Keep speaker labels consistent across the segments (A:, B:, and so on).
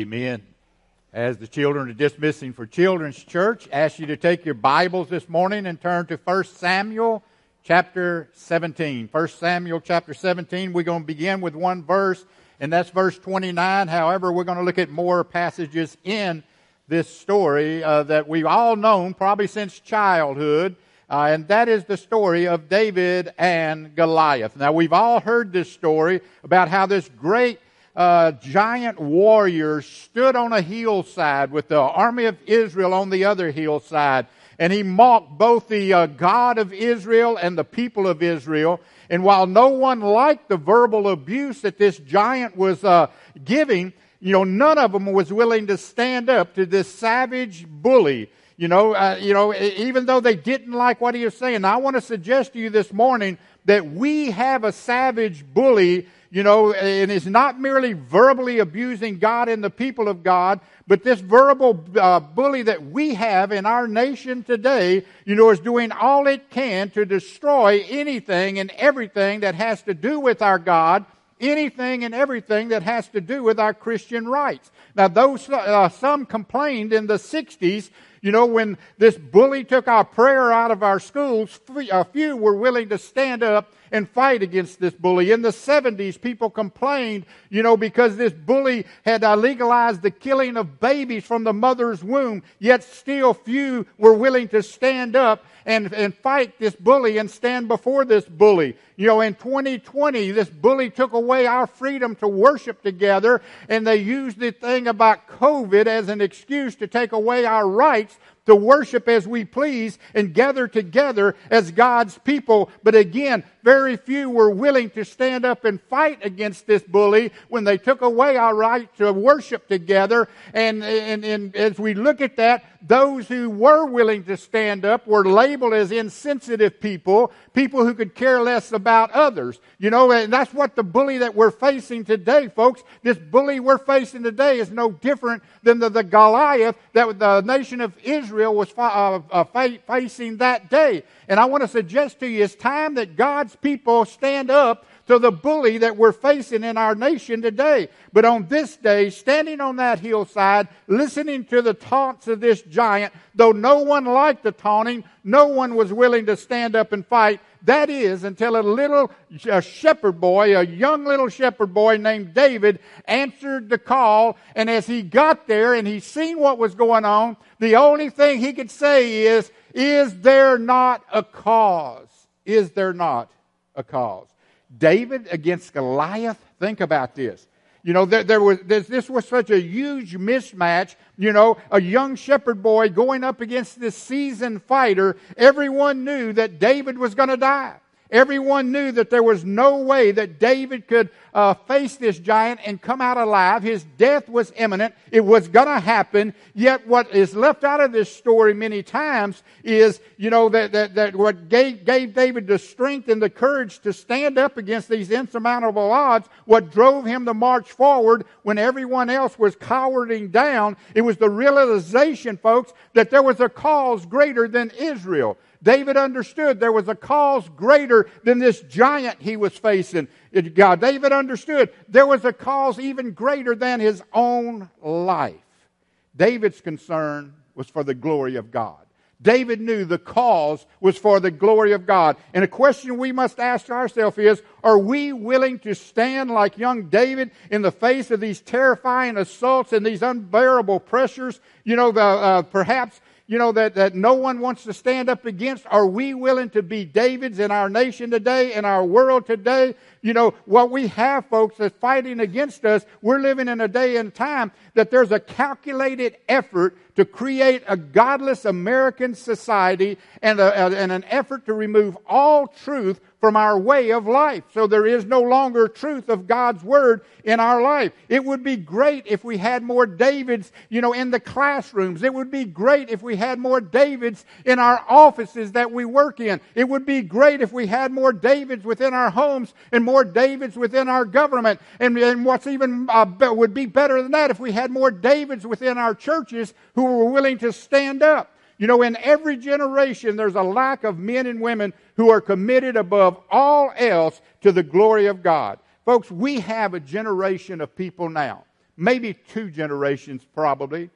A: Amen. As the children are dismissing for Children's Church, I ask you to take your Bibles this morning and turn to 1 Samuel chapter 17. 1 Samuel chapter 17, we're going to begin with one verse, and that's verse 29. However, we're going to look at more passages in this story uh, that we've all known probably since childhood. Uh, and that is the story of David and Goliath. Now, we've all heard this story about how this great uh, giant warrior stood on a hillside with the army of Israel on the other hillside. And he mocked both the uh, God of Israel and the people of Israel. And while no one liked the verbal abuse that this giant was uh, giving, you know, none of them was willing to stand up to this savage bully. You know, uh, you know, even though they didn't like what he was saying. Now, I want to suggest to you this morning that we have a savage bully you know, and is not merely verbally abusing God and the people of God, but this verbal uh, bully that we have in our nation today, you know, is doing all it can to destroy anything and everything that has to do with our God, anything and everything that has to do with our Christian rights. Now, those uh, some complained in the '60s you know, when this bully took our prayer out of our schools, a few were willing to stand up and fight against this bully. In the 70s, people complained, you know, because this bully had uh, legalized the killing of babies from the mother's womb, yet still few were willing to stand up and, and fight this bully and stand before this bully. You know, in 2020, this bully took away our freedom to worship together, and they used the thing about COVID as an excuse to take away our rights to worship as we please and gather together as God's people. But again, very few were willing to stand up and fight against this bully when they took away our right to worship together. And, and, and as we look at that, those who were willing to stand up were labeled as insensitive people, people who could care less about others. You know, and that's what the bully that we're facing today, folks. This bully we're facing today is no different than the, the Goliath that the nation of Israel was uh, uh, facing that day. And I want to suggest to you it's time that God's people stand up to the bully that we're facing in our nation today. But on this day, standing on that hillside, listening to the taunts of this giant, though no one liked the taunting, no one was willing to stand up and fight. That is until a little a shepherd boy, a young little shepherd boy named David answered the call. And as he got there and he seen what was going on, the only thing he could say is, is there not a cause? Is there not a cause? David against Goliath? Think about this. You know, there, there was, this was such a huge mismatch. You know, a young shepherd boy going up against this seasoned fighter. Everyone knew that David was going to die. Everyone knew that there was no way that David could uh, face this giant and come out alive. His death was imminent. It was going to happen. Yet what is left out of this story many times is, you know, that, that, that what gave, gave David the strength and the courage to stand up against these insurmountable odds, what drove him to march forward when everyone else was cowering down, it was the realization, folks, that there was a cause greater than Israel. David understood there was a cause greater than this giant he was facing. God, David understood there was a cause even greater than his own life. David's concern was for the glory of God. David knew the cause was for the glory of God. And a question we must ask ourselves is, are we willing to stand like young David in the face of these terrifying assaults and these unbearable pressures? You know, the, uh, perhaps you know, that, that no one wants to stand up against? Are we willing to be Davids in our nation today, in our world today? You know, what we have, folks, that's fighting against us, we're living in a day and time that there's a calculated effort to create a godless American society and, a, and an effort to remove all truth from our way of life. So there is no longer truth of God's Word in our life. It would be great if we had more Davids, you know, in the classrooms. It would be great if we had more Davids in our offices that we work in. It would be great if we had more Davids within our homes and more Davids within our government. And, and what's even uh, would be better than that if we had more Davids within our churches who were willing to stand up. You know, in every generation, there's a lack of men and women who are committed above all else to the glory of God. Folks, we have a generation of people now maybe two generations probably,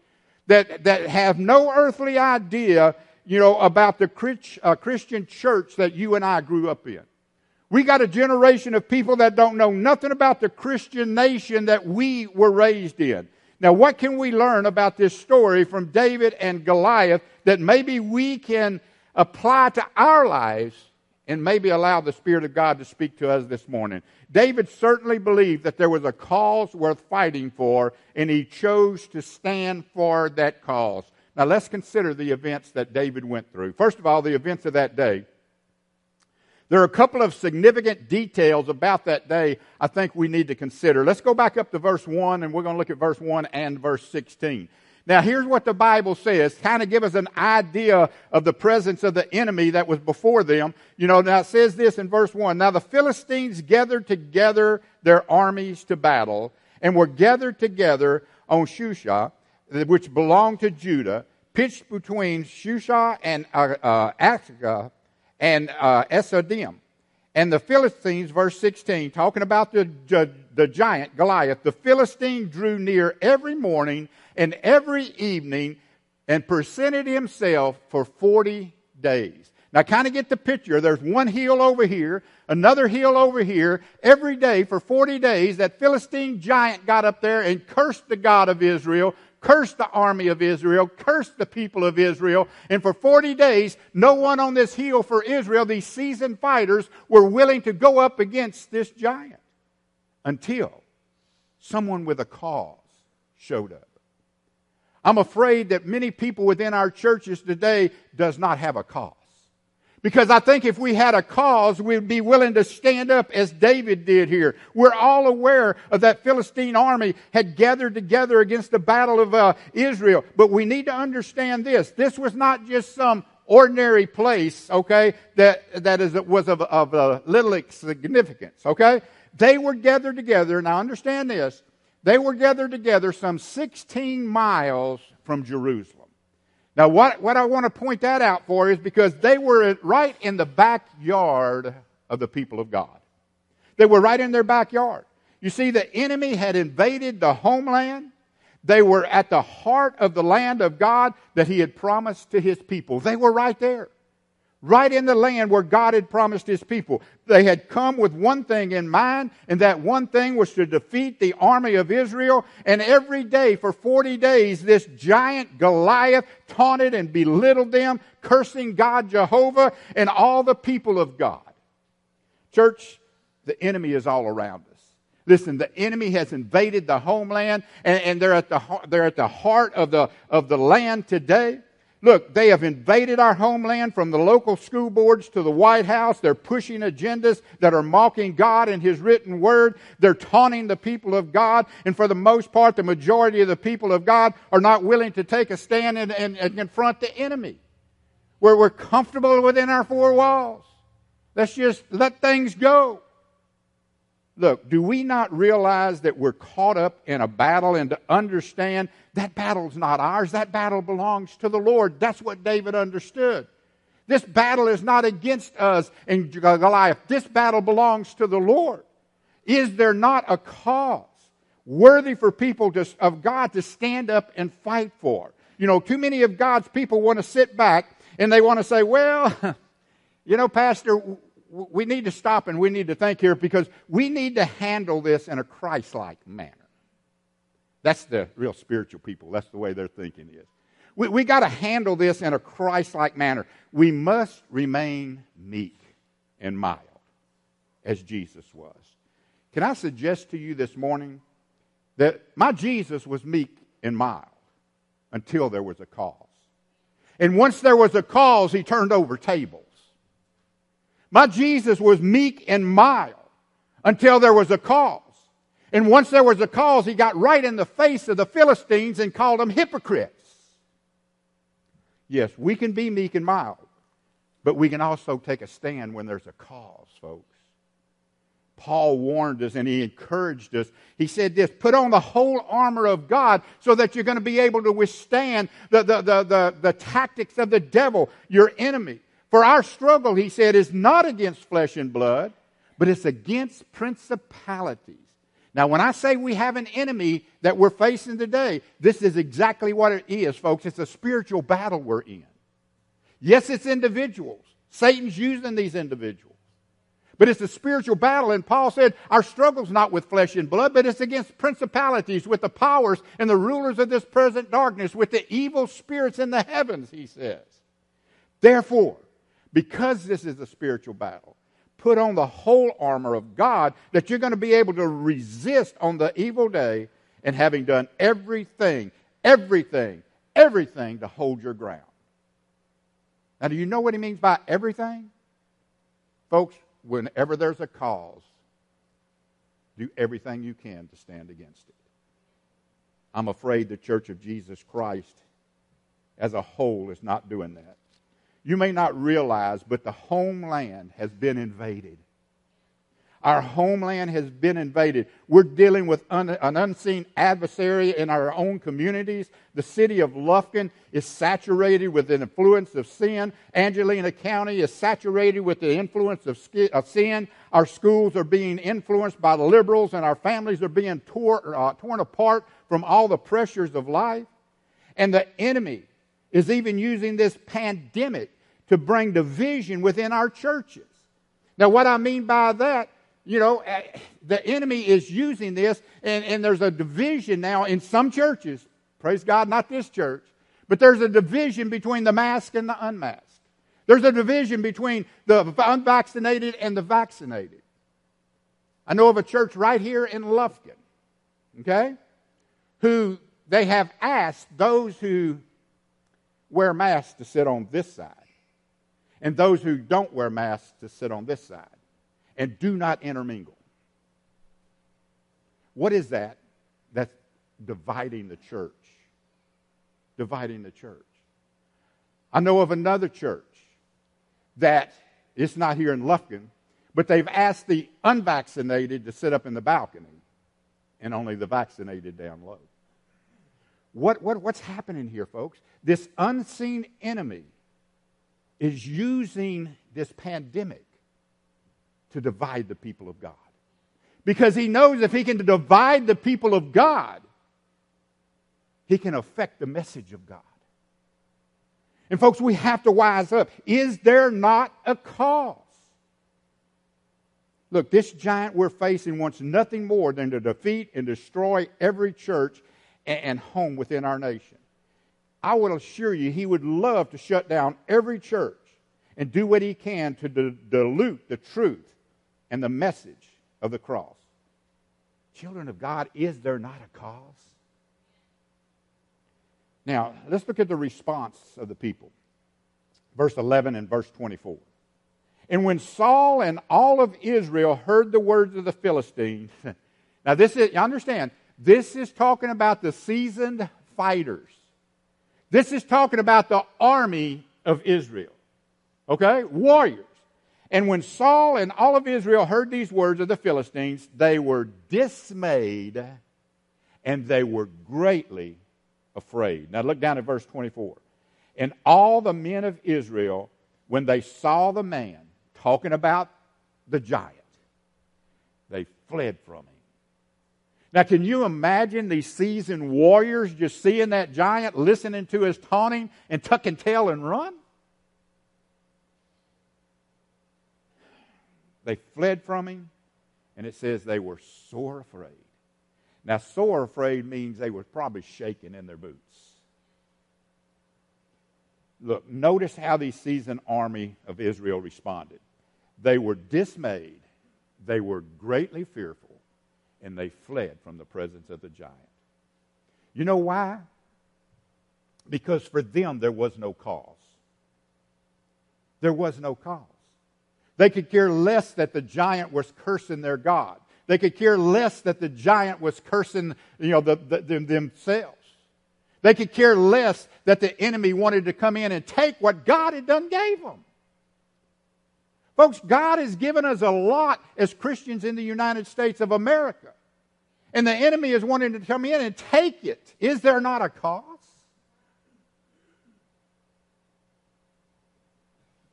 A: that, that have no earthly idea, you know, about the Christ, uh, Christian church that you and I grew up in. We got a generation of people that don't know nothing about the Christian nation that we were raised in. Now, what can we learn about this story from David and Goliath that maybe we can apply to our lives and maybe allow the Spirit of God to speak to us this morning? David certainly believed that there was a cause worth fighting for, and he chose to stand for that cause. Now, let's consider the events that David went through. First of all, the events of that day. There are a couple of significant details about that day I think we need to consider. Let's go back up to verse 1 and we're going to look at verse 1 and verse 16. Now, here's what the Bible says, kind of give us an idea of the presence of the enemy that was before them. You know, now it says this in verse 1 Now the Philistines gathered together their armies to battle and were gathered together on Shusha, which belonged to Judah, pitched between Shusha and uh, uh, and uh, Esodim. And the Philistines, verse 16, talking about the, the giant Goliath, the Philistine drew near every morning and every evening and presented himself for 40 days. Now, kind of get the picture. There's one hill over here, another hill over here. Every day for 40 days, that Philistine giant got up there and cursed the God of Israel, cursed the army of Israel, cursed the people of Israel. And for 40 days, no one on this hill for Israel, these seasoned fighters, were willing to go up against this giant until someone with a cause showed up. I'm afraid that many people within our churches today does not have a cause. Because I think if we had a cause, we'd be willing to stand up as David did here. We're all aware of that Philistine army had gathered together against the battle of uh, Israel. But we need to understand this. This was not just some ordinary place, okay, that, that is, was of, of uh, little significance, okay? They were gathered together. Now understand this. They were gathered together some 16 miles from Jerusalem. Now, what, what I want to point that out for is because they were right in the backyard of the people of God. They were right in their backyard. You see, the enemy had invaded the homeland. They were at the heart of the land of God that he had promised to his people. They were right there right in the land where God had promised his people. They had come with one thing in mind, and that one thing was to defeat the army of Israel. And every day for 40 days, this giant Goliath taunted and belittled them, cursing God Jehovah and all the people of God. Church, the enemy is all around us. Listen, the enemy has invaded the homeland, and, and they're, at the, they're at the heart of the, of the land today. Look, they have invaded our homeland from the local school boards to the White House. They're pushing agendas that are mocking God and His written word. They're taunting the people of God. And for the most part, the majority of the people of God are not willing to take a stand and, and, and confront the enemy. Where we're comfortable within our four walls. Let's just let things go. Look, do we not realize that we're caught up in a battle and to understand that battle's not ours? That battle belongs to the Lord. That's what David understood. This battle is not against us and Goliath. This battle belongs to the Lord. Is there not a cause worthy for people to, of God to stand up and fight for? You know, too many of God's people want to sit back and they want to say, well, you know, Pastor, we need to stop and we need to think here because we need to handle this in a Christ like manner. That's the real spiritual people. That's the way their thinking is. We, we got to handle this in a Christ like manner. We must remain meek and mild as Jesus was. Can I suggest to you this morning that my Jesus was meek and mild until there was a cause. And once there was a cause, he turned over tables. My Jesus was meek and mild until there was a cause. And once there was a cause, he got right in the face of the Philistines and called them hypocrites. Yes, we can be meek and mild, but we can also take a stand when there's a cause, folks. Paul warned us and he encouraged us. He said this put on the whole armor of God so that you're going to be able to withstand the, the, the, the, the tactics of the devil, your enemy. For our struggle, he said, is not against flesh and blood, but it's against principalities. Now, when I say we have an enemy that we're facing today, this is exactly what it is, folks. It's a spiritual battle we're in. Yes, it's individuals. Satan's using these individuals. But it's a spiritual battle, and Paul said, Our struggle's not with flesh and blood, but it's against principalities, with the powers and the rulers of this present darkness, with the evil spirits in the heavens, he says. Therefore, because this is a spiritual battle, put on the whole armor of God that you're going to be able to resist on the evil day, and having done everything, everything, everything to hold your ground. Now, do you know what he means by everything? Folks, whenever there's a cause, do everything you can to stand against it. I'm afraid the Church of Jesus Christ as a whole is not doing that. You may not realize, but the homeland has been invaded. Our homeland has been invaded. We're dealing with un, an unseen adversary in our own communities. The city of Lufkin is saturated with the influence of sin. Angelina County is saturated with the influence of, of sin. Our schools are being influenced by the liberals, and our families are being tore, uh, torn apart from all the pressures of life. And the enemy is even using this pandemic to bring division within our churches. Now, what I mean by that you know, eh, the enemy is using this, and, and there's a division now in some churches. Praise God, not this church. But there's a division between the masked and the unmasked. There's a division between the unvaccinated and the vaccinated. I know of a church right here in Lufkin, okay, who they have asked those who wear masks to sit on this side, and those who don't wear masks to sit on this side and do not intermingle. What is that? That's dividing the church. Dividing the church. I know of another church that it's not here in Lufkin, but they've asked the unvaccinated to sit up in the balcony and only the vaccinated down low. What, what, what's happening here, folks? This unseen enemy is using this pandemic to divide the people of God. Because he knows if he can divide the people of God, he can affect the message of God. And folks, we have to wise up. Is there not a cause? Look, this giant we're facing wants nothing more than to defeat and destroy every church and home within our nation. I will assure you, he would love to shut down every church and do what he can to dilute the truth and the message of the cross. Children of God, is there not a cause? Now, let's look at the response of the people. Verse 11 and verse 24. And when Saul and all of Israel heard the words of the Philistines, now this is, you understand, this is talking about the seasoned fighters. This is talking about the army of Israel. Okay? Warriors. And when Saul and all of Israel heard these words of the Philistines, they were dismayed and they were greatly afraid. Now look down at verse 24. And all the men of Israel, when they saw the man talking about the giant, they fled from him. Now, can you imagine these seasoned warriors just seeing that giant, listening to his taunting, and tucking tail and run? They fled from him, and it says they were sore afraid. Now, sore afraid means they were probably shaking in their boots. Look, notice how the seasoned army of Israel responded. They were dismayed, they were greatly fearful, and they fled from the presence of the giant. You know why? Because for them there was no cause. There was no cause. They could care less that the giant was cursing their God. They could care less that the giant was cursing you know, the, the, the, themselves. They could care less that the enemy wanted to come in and take what God had done gave them. Folks, God has given us a lot as Christians in the United States of America. And the enemy is wanting to come in and take it. Is there not a cause?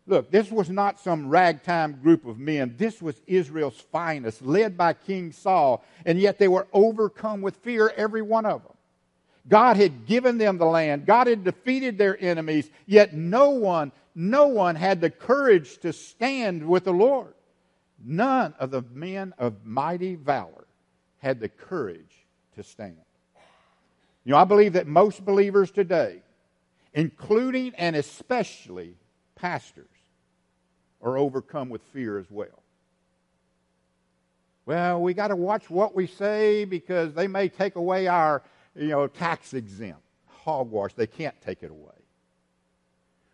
A: Look, this was not some ragtime group of men. This was Israel's finest, led by King Saul, and yet they were overcome with fear, every one of them. God had given them the land. God had defeated their enemies, yet no one, no one had the courage to stand with the Lord. None of the men of mighty valor had the courage to stand. You know, I believe that most believers today, including and especially pastors, are overcome with fear as well. Well, we got to watch what we say because they may take away our, you know, tax exempt. Hogwash, they can't take it away.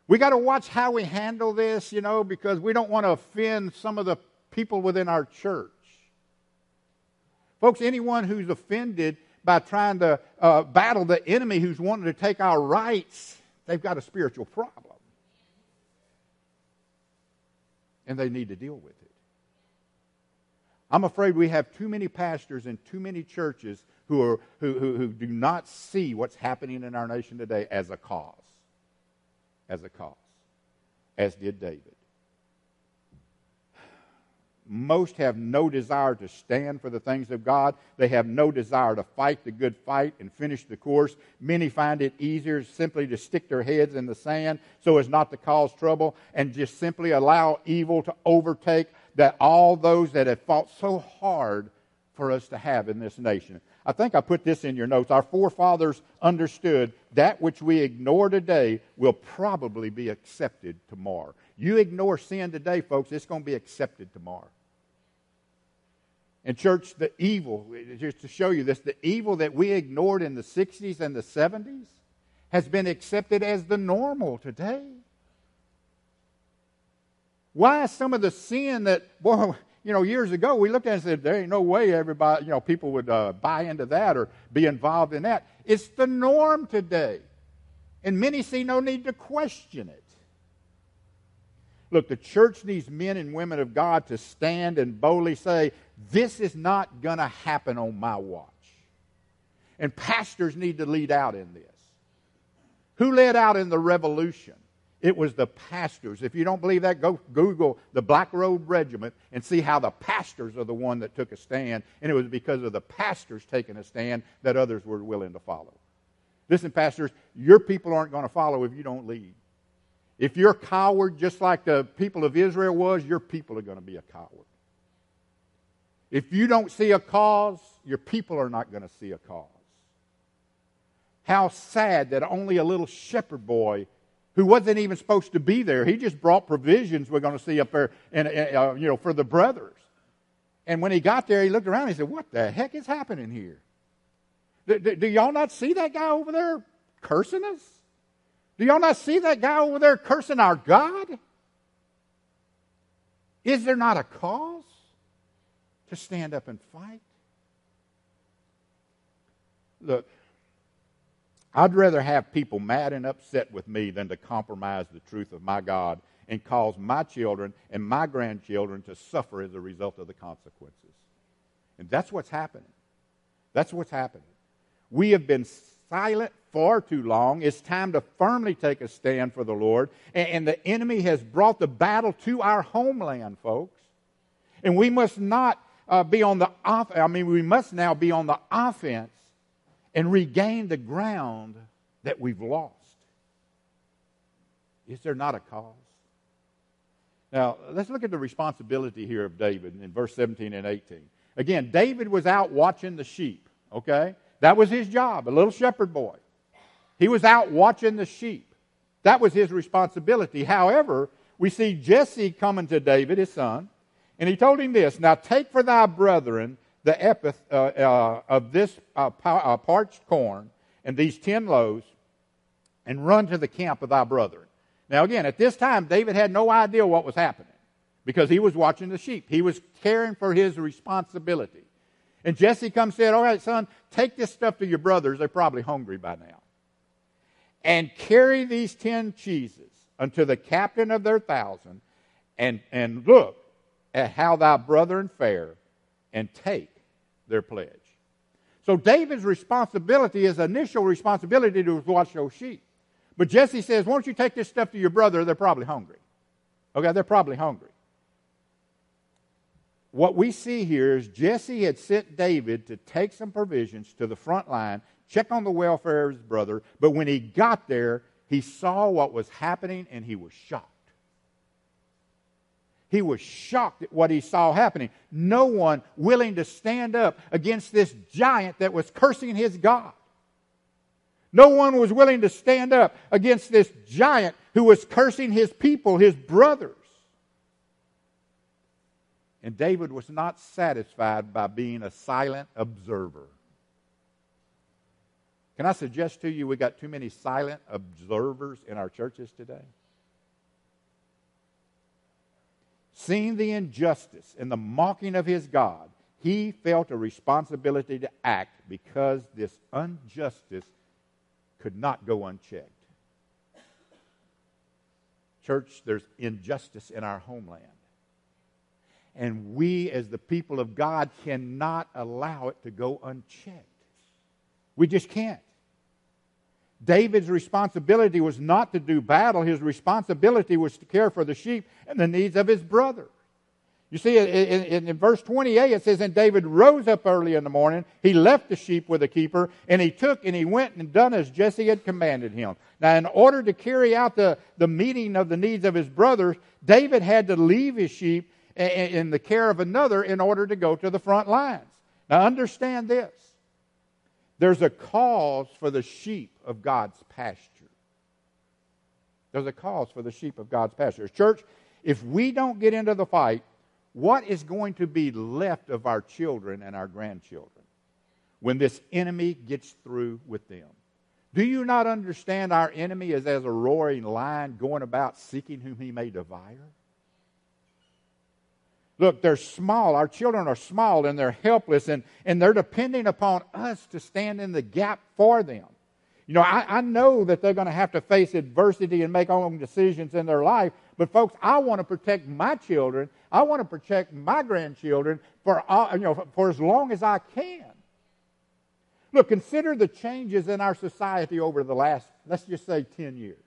A: We got to watch how we handle this, you know, because we don't want to offend some of the people within our church. Folks, anyone who's offended by trying to uh, battle the enemy who's wanting to take our rights, they've got a spiritual problem. And they need to deal with it. I'm afraid we have too many pastors and too many churches who, are, who, who, who do not see what's happening in our nation today as a cause. As a cause. As did David most have no desire to stand for the things of God. They have no desire to fight the good fight and finish the course. Many find it easier simply to stick their heads in the sand so as not to cause trouble and just simply allow evil to overtake that all those that have fought so hard for us to have in this nation. I think I put this in your notes. Our forefathers understood that which we ignore today will probably be accepted tomorrow. You ignore sin today, folks, it's going to be accepted tomorrow. And, church, the evil, just to show you this, the evil that we ignored in the 60s and the 70s has been accepted as the normal today. Why some of the sin that, boy, you know, years ago we looked at it and said, there ain't no way everybody, you know, people would uh, buy into that or be involved in that. It's the norm today. And many see no need to question it. Look, the church needs men and women of God to stand and boldly say, This is not going to happen on my watch. And pastors need to lead out in this. Who led out in the revolution? It was the pastors. If you don't believe that, go Google the Black Robe Regiment and see how the pastors are the one that took a stand. And it was because of the pastors taking a stand that others were willing to follow. Listen, pastors, your people aren't going to follow if you don't lead. If you're a coward, just like the people of Israel was, your people are going to be a coward. If you don't see a cause, your people are not going to see a cause. How sad that only a little shepherd boy who wasn't even supposed to be there, he just brought provisions we're going to see up there and, uh, you know, for the brothers. And when he got there, he looked around and he said, What the heck is happening here? Do, do, do y'all not see that guy over there cursing us? Do y'all not see that guy over there cursing our God? Is there not a cause to stand up and fight? Look, I'd rather have people mad and upset with me than to compromise the truth of my God and cause my children and my grandchildren to suffer as a result of the consequences. And that's what's happening. That's what's happening. We have been silent far too long. It's time to firmly take a stand for the Lord. And, the enemy has brought the battle to our homeland, folks. And we must not uh, be on the off. I mean, we must now be on the offense and regain the ground that we've lost. Is there not a cause? Now, let's look at the responsibility here of David in verse 17 and 18. Again, David was out watching the sheep, okay? That was his job, a little shepherd boy. He was out watching the sheep. That was his responsibility. However, we see Jesse coming to David, his son, and he told him this Now take for thy brethren the epith uh, uh, of this uh, uh parched corn and these ten loaves, and run to the camp of thy brethren. Now, again, at this time, David had no idea what was happening because he was watching the sheep. He was caring for his responsibility. And Jesse comes and said, All right, son, take this stuff to your brothers. They're probably hungry by now. And carry these ten cheeses unto the captain of their thousand, and, and look at how thy brethren fare, and take their pledge. So David's responsibility, his initial responsibility, was watch those sheep. But Jesse says, Why don't you take this stuff to your brother? They're probably hungry. Okay, they're probably hungry. What we see here is Jesse had sent David to take some provisions to the front line, check on the welfare of his brother, but when he got there, he saw what was happening and he was shocked. He was shocked at what he saw happening. No one willing to stand up against this giant that was cursing his God. No one was willing to stand up against this giant who was cursing his people, his brothers. And David was not satisfied by being a silent observer. Can I suggest to you we got too many silent observers in our churches today? Seeing the injustice and the mocking of his God, he felt a responsibility to act because this injustice could not go unchecked. Church, there's injustice in our homeland. And we, as the people of God, cannot allow it to go unchecked. We just can't. David's responsibility was not to do battle, his responsibility was to care for the sheep and the needs of his brother. You see, in, in, in, verse 28, it says, And David rose up early in the morning. He left the sheep with the keeper, and he took and he went and done as Jesse had commanded him. Now, in order to carry out the, the meeting of the needs of his brothers, David had to leave his sheep in, in the care of another in order to go to the front lines. Now, understand this there's a cause for the sheep of God's pasture. There's a cause for the sheep of God's pasture. Church, if we don't get into the fight, what is going to be left of our children and our grandchildren when this enemy gets through with them? Do you not understand our enemy is as a roaring lion going about seeking whom he may devour? Look, they're small. Our children are small and they're helpless, and, and they're depending upon us to stand in the gap for them. You know, I, I know that they're going to have to face adversity and make own decisions in their life, but folks, I want to protect my children. I want to protect my grandchildren for, all, you know, for, for as long as I can. Look, consider the changes in our society over the last, let's just say, 10 years.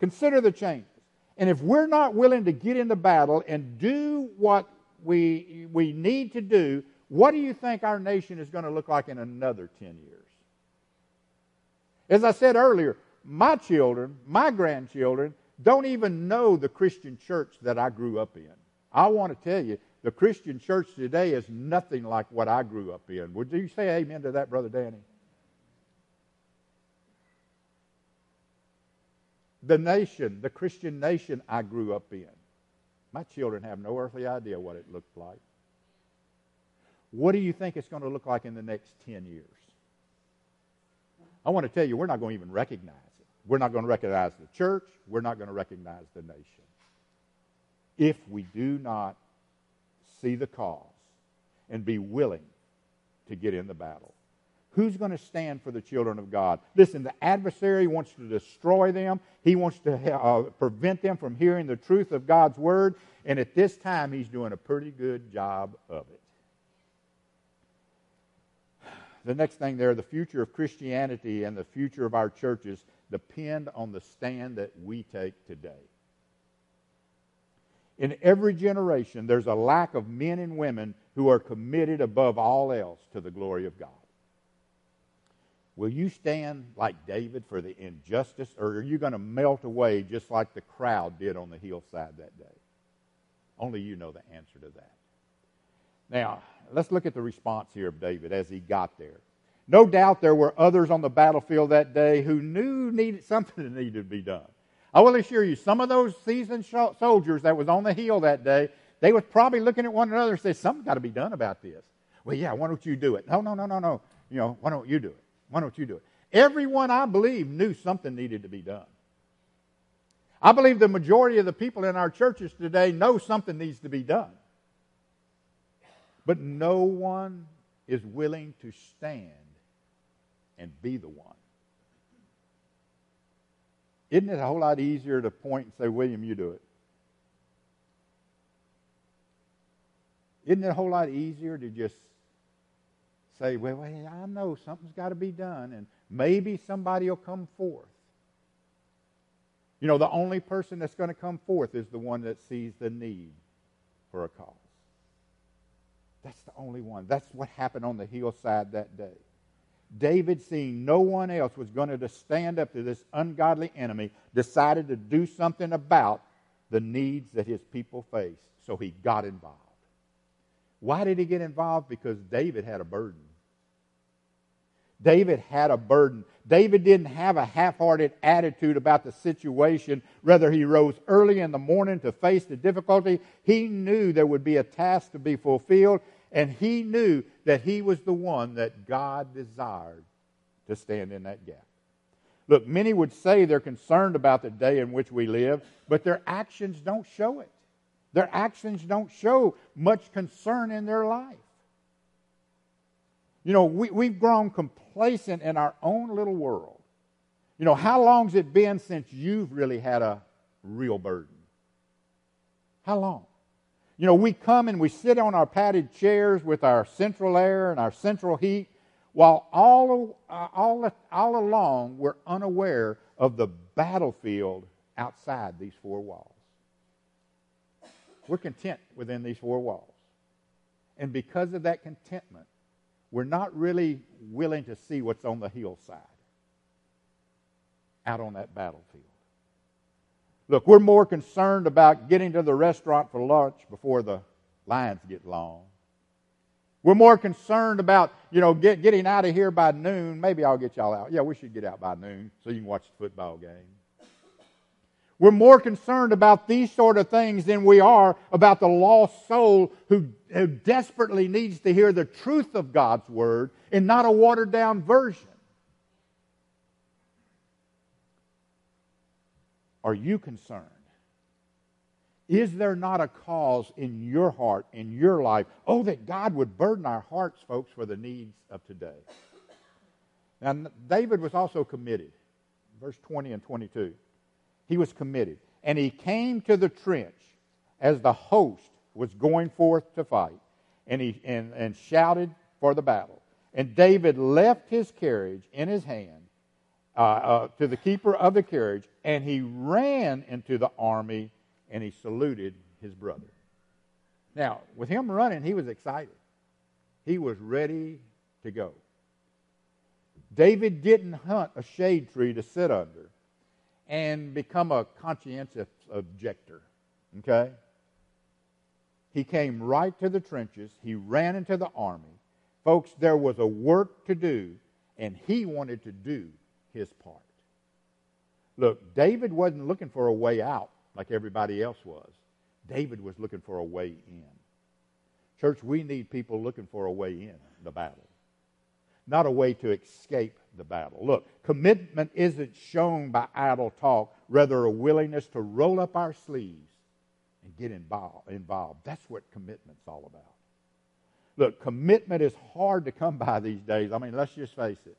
A: Consider the changes. And if we're not willing to get into battle and do what we, we need to do, what do you think our nation is going to look like in another 10 years? As I said earlier, my children, my grandchildren, don't even know the Christian church that I grew up in. I want to tell you, the Christian church today is nothing like what I grew up in. Would you say amen to that, Brother Danny? the nation, the Christian nation I grew up in. My children have no earthly idea what it looked like. What do you think it's going to look like in the next 10 years? I want to tell you, we're not going to even recognize it. We're not going to recognize the church. We're not going to recognize the nation. If we do not see the cause and be willing to get in the battle. Who's going to stand for the children of God? Listen, the adversary wants to destroy them. He wants to uh, prevent them from hearing the truth of God's word. And at this time, he's doing a pretty good job of it. The next thing there, the future of Christianity and the future of our churches depend on the stand that we take today. In every generation, there's a lack of men and women who are committed above all else to the glory of God. Will you stand like David for the injustice, or are you going to melt away just like the crowd did on the hillside that day? Only you know the answer to that. Now, let's look at the response here of David as he got there. No doubt there were others on the battlefield that day who knew needed something that needed to be done. I will assure you, some of those seasoned soldiers that was on the hill that day, they was probably looking at one another and said, "Something's got to be done about this." Well, yeah, why don't you do it? No, no, no, no, no. You know, why don't you do it? Why don't you do it? Everyone, I believe, knew something needed to be done. I believe the majority of the people in our churches today know something needs to be done. But no one is willing to stand and be the one. Isn't it a whole lot easier to point and say, William, you do it? Isn't it a whole lot easier to just say, well, well I know something's got to be done, and maybe somebody will come forth. You know, the only person that's going to come forth is the one that sees the need for a cause. That's the only one. That's what happened on the hillside that day. David, seeing no one else was going to stand up to this ungodly enemy, decided to do something about the needs that his people faced. So he got involved. Why did he get involved? Because David had a burden. David had a burden. David didn't have a half hearted attitude about the situation. Rather, he rose early in the morning to face the difficulty. He knew there would be a task to be fulfilled, and he knew that he was the one that God desired to stand in that gap. Look, many would say they're concerned about the day in which we live, but their actions don't show it. Their actions don't show much concern in their life. You know, we, we've grown complacent in our own little world. You know, how long's it been since you've really had a real burden? How long? You know, we come and we sit on our padded chairs with our central air and our central heat, while all, uh, all, all along we're unaware of the battlefield outside these four walls. We're content within these four walls. And because of that contentment, we're not really willing to see what's on the hillside, out on that battlefield. Look, we're more concerned about getting to the restaurant for lunch before the lines get long. We're more concerned about, you know, get, getting out of here by noon. Maybe I'll get y'all out. Yeah, we should get out by noon so you can watch the football game. We're more concerned about these sort of things than we are about the lost soul who, who desperately needs to hear the truth of God's Word and not a watered down version. Are you concerned? Is there not a cause in your heart, in your life? Oh, that God would burden our hearts, folks, for the needs of today. Now, David was also committed. Verse 20 and 22. He was committed. And he came to the trench as the host was going forth to fight and, he, and, and shouted for the battle. And David left his carriage in his hand uh, uh, to the keeper of the carriage, and he ran into the army and he saluted his brother. Now, with him running, he was excited. He was ready to go. David didn't hunt a shade tree to sit under and become a conscientious objector. Okay? He came right to the trenches. He ran into the army. Folks, there was a work to do, and he wanted to do his part. Look, David wasn't looking for a way out like everybody else was. David was looking for a way in. Church, we need people looking for a way in the battle, not a way to escape the battle. Look, commitment isn't shown by idle talk, rather, a willingness to roll up our sleeves and get involved. That's what commitment's all about. Look, commitment is hard to come by these days. I mean, let's just face it.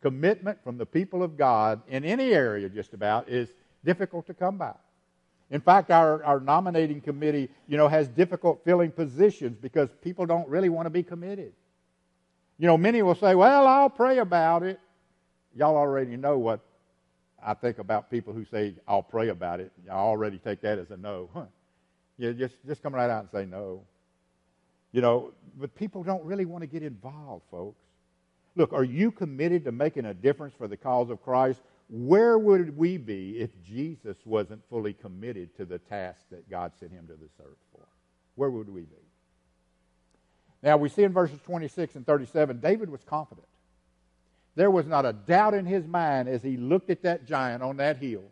A: Commitment from the people of God in any area, just about, is difficult to come by. In fact, our, our nominating committee, you know, has difficult filling positions because people don't really want to be committed. You know, many will say, well, I'll pray about it y'all already know what I think about people who say, I'll pray about it. Y'all already take that as a no. Huh. Yeah, just, just come right out and say no. You know, but people don't really want to get involved, folks. Look, are you committed to making a difference for the cause of Christ? Where would we be if Jesus wasn't fully committed to the task that God sent him to this earth for? Where would we be? Now, we see in verses 26 and 37, David was confident. There was not a doubt in his mind as he looked at that giant on that hill,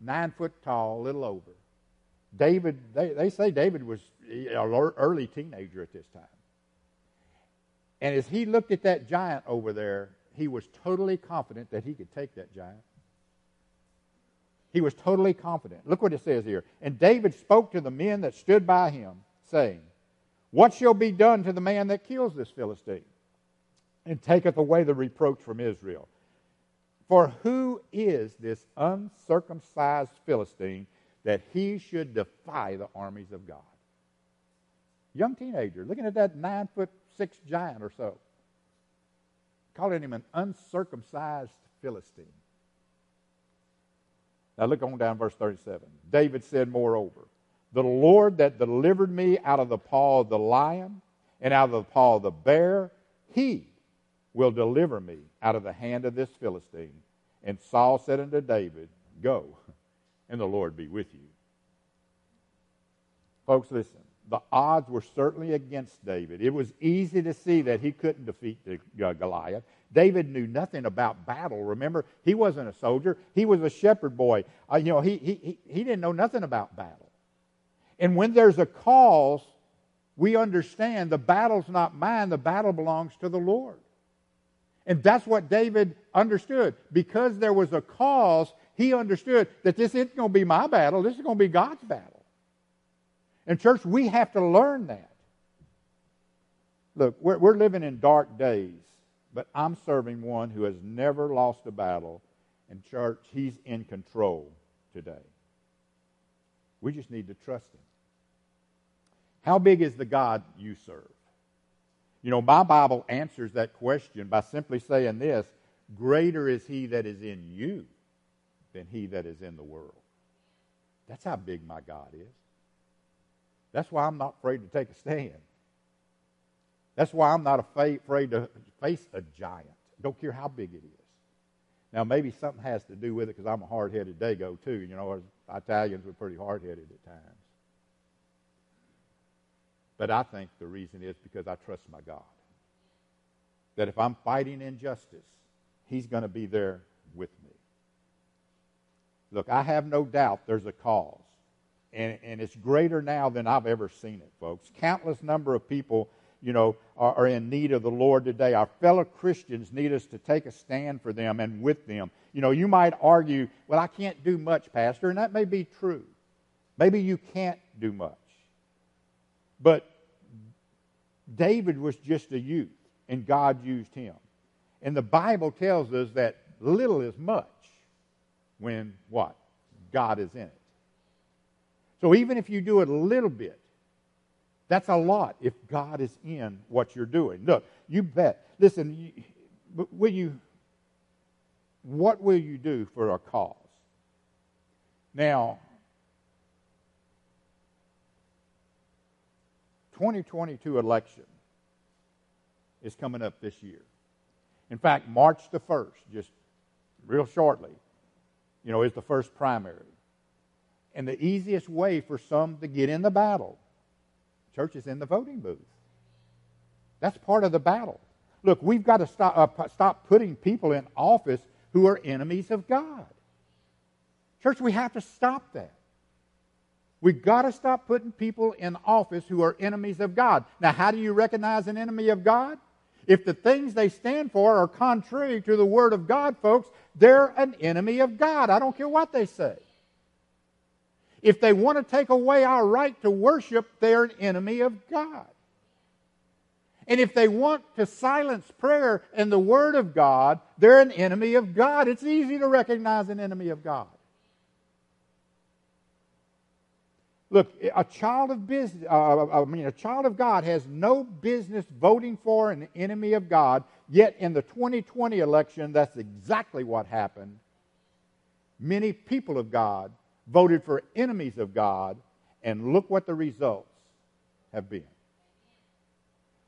A: nine foot tall, a little over. David, they, they say David was an early teenager at this time. And as he looked at that giant over there, he was totally confident that he could take that giant. He was totally confident. Look what it says here. And David spoke to the men that stood by him, saying, What shall be done to the man that kills this Philistine? and taketh away the reproach from Israel. For who is this uncircumcised Philistine that he should defy the armies of God? Young teenager, looking at that nine foot six giant or so, calling him an uncircumcised Philistine. Now look on down verse 37. David said, Moreover, the Lord that delivered me out of the paw of the lion and out of the paw of the bear, he will deliver me out of the hand of this Philistine. And Saul said unto David, Go, and the Lord be with you. Folks, listen. The odds were certainly against David. It was easy to see that he couldn't defeat uh, Goliath. David knew nothing about battle. Remember, he wasn't a soldier. He was a shepherd boy. Uh, you know, he, he, he didn't know nothing about battle. And when there's a cause, we understand the battle's not mine, the battle belongs to the Lord. And that's what David understood. Because there was a cause, he understood that this isn't going to be my battle, this is going to be God's battle. And, church, we have to learn that. Look, we're, we're living in dark days, but I'm serving one who has never lost a battle. And, church, he's in control today. We just need to trust him. How big is the God you serve? You know, my Bible answers that question by simply saying this Greater is he that is in you than he that is in the world. That's how big my God is. That's why I'm not afraid to take a stand. That's why I'm not afraid to face a giant. Don't care how big it is. Now, maybe something has to do with it because I'm a hard headed dago, too. You know, Italians were pretty hard headed at times. But I think the reason is because I trust my God. That if I'm fighting injustice, He's going to be there with me. Look, I have no doubt there's a cause. And, and it's greater now than I've ever seen it, folks. Countless number of people, you know, are, are in need of the Lord today. Our fellow Christians need us to take a stand for them and with them. You know, you might argue, well, I can't do much, Pastor, and that may be true. Maybe you can't do much. But David was just a youth, and God used him. And the Bible tells us that little is much when what? God is in it. So even if you do it a little bit, that's a lot if God is in what you're doing. Look, you bet. Listen, you, will you, what will you do for a cause? Now, 2022 election is coming up this year. In fact, March the 1st, just real shortly, you know, is the first primary. And the easiest way for some to get in the battle, church is in the voting booth. That's part of the battle. Look, we've got to stop, uh, stop putting people in office who are enemies of God. Church, we have to stop that. We've got to stop putting people in office who are enemies of God. Now, how do you recognize an enemy of God? If the things they stand for are contrary to the Word of God, folks, they're an enemy of God. I don't care what they say. If they want to take away our right to worship, they're an enemy of God. And if they want to silence prayer and the Word of God, they're an enemy of God. It's easy to recognize an enemy of God. Look, a child of business, uh, I mean, a child of God has no business voting for an enemy of God. Yet in the 2020 election, that's exactly what happened. Many people of God voted for enemies of God, and look what the results have been.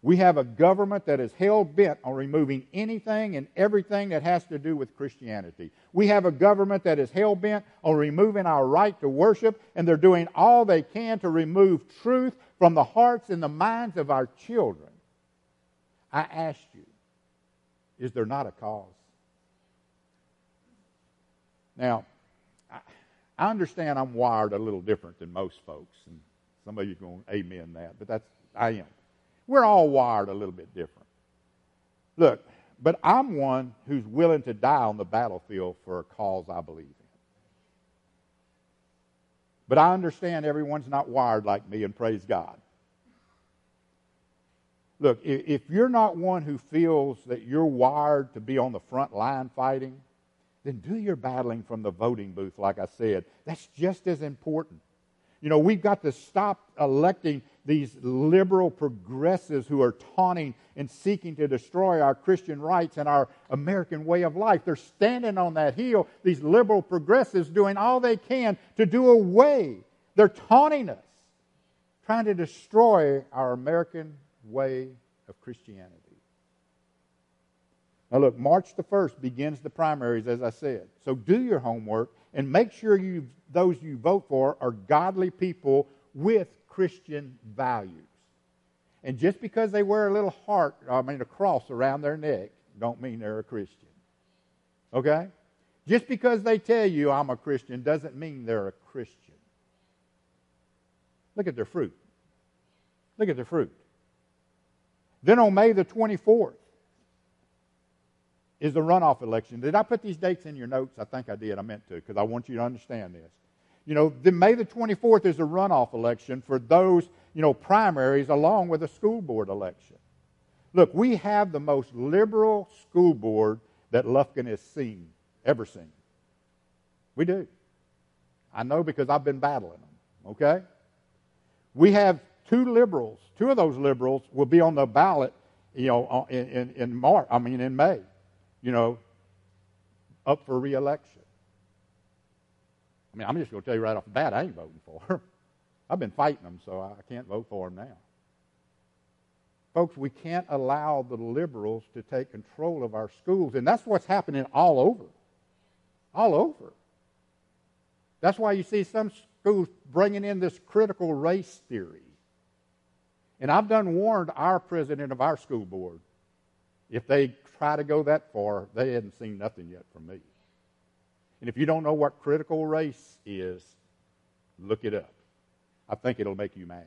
A: We have a government that is hell bent on removing anything and everything that has to do with Christianity. We have a government that is hell bent on removing our right to worship, and they're doing all they can to remove truth from the hearts and the minds of our children. I ask you, is there not a cause? Now, I understand I'm wired a little different than most folks, and some of you are going to amen that, but that's I am. We're all wired a little bit different. Look, but I'm one who's willing to die on the battlefield for a cause I believe in. But I understand everyone's not wired like me, and praise God. Look, if you're not one who feels that you're wired to be on the front line fighting, then do your battling from the voting booth, like I said. That's just as important. You know, we've got to stop electing these liberal progressives who are taunting and seeking to destroy our Christian rights and our American way of life. They're standing on that hill, these liberal progressives doing all they can to do away. They're taunting us, trying to destroy our American way of Christianity. Now, look, March the 1st begins the primaries, as I said. So do your homework and make sure you, those you vote for are godly people with Christian values. And just because they wear a little heart, I mean a cross around their neck, don't mean they're a Christian. Okay? Just because they tell you I'm a Christian doesn't mean they're a Christian. Look at their fruit. Look at their fruit. Then on May the 24th is the runoff election. Did I put these dates in your notes? I think I did. I meant to because I want you to understand this. You know, the May the 24th is a runoff election for those, you know, primaries along with a school board election. Look, we have the most liberal school board that Lufkin has seen, ever seen. We do. I know because I've been battling them, okay? We have two liberals. Two of those liberals will be on the ballot, you know, uh, in, in, in March, I mean in May, you know, up for reelection. I mean, I'm just going to tell you right off the bat, I ain't voting for them. I've been fighting them, so I can't vote for them now. Folks, we can't allow the liberals to take control of our schools, and that's what's happening all over. All over. That's why you see some schools bringing in this critical race theory. And I've done warned our president of our school board if they try to go that far, they hadn't seen nothing yet from me. And if you don't know what critical race is, look it up. I think it'll make you mad.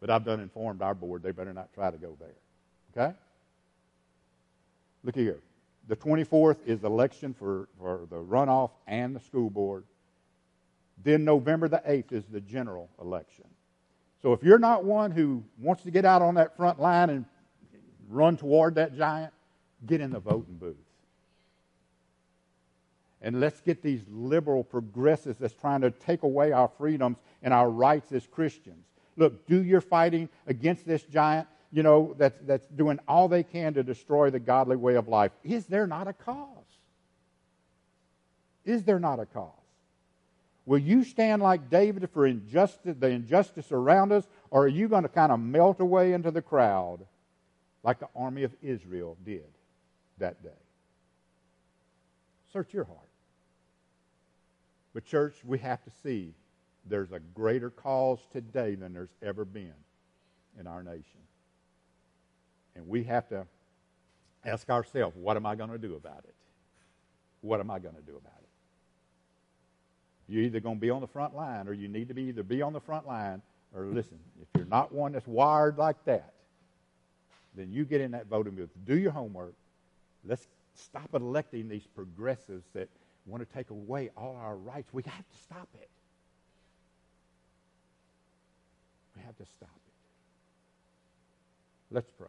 A: But I've done informed our board they better not try to go there. Okay? Look here. The 24th is election for, for the runoff and the school board. Then November the 8th is the general election. So if you're not one who wants to get out on that front line and run toward that giant, get in the voting booth. And let's get these liberal progressives that's trying to take away our freedoms and our rights as Christians. Look, do your fighting against this giant, you know, that's, that's doing all they can to destroy the godly way of life. Is there not a cause? Is there not a cause? Will you stand like David for injustice, the injustice around us, or are you going to kind of melt away into the crowd like the army of Israel did that day? Search your heart. But, church, we have to see there's a greater cause today than there's ever been in our nation. And we have to ask ourselves, what am I going to do about it? What am I going to do about it? You're either going to be on the front line or you need to be either be on the front line or listen. If you're not one that's wired like that, then you get in that voting booth. Do your homework. Let's stop electing these progressives that want to take away all our rights. We have to stop it. We have to stop it. Let's pray.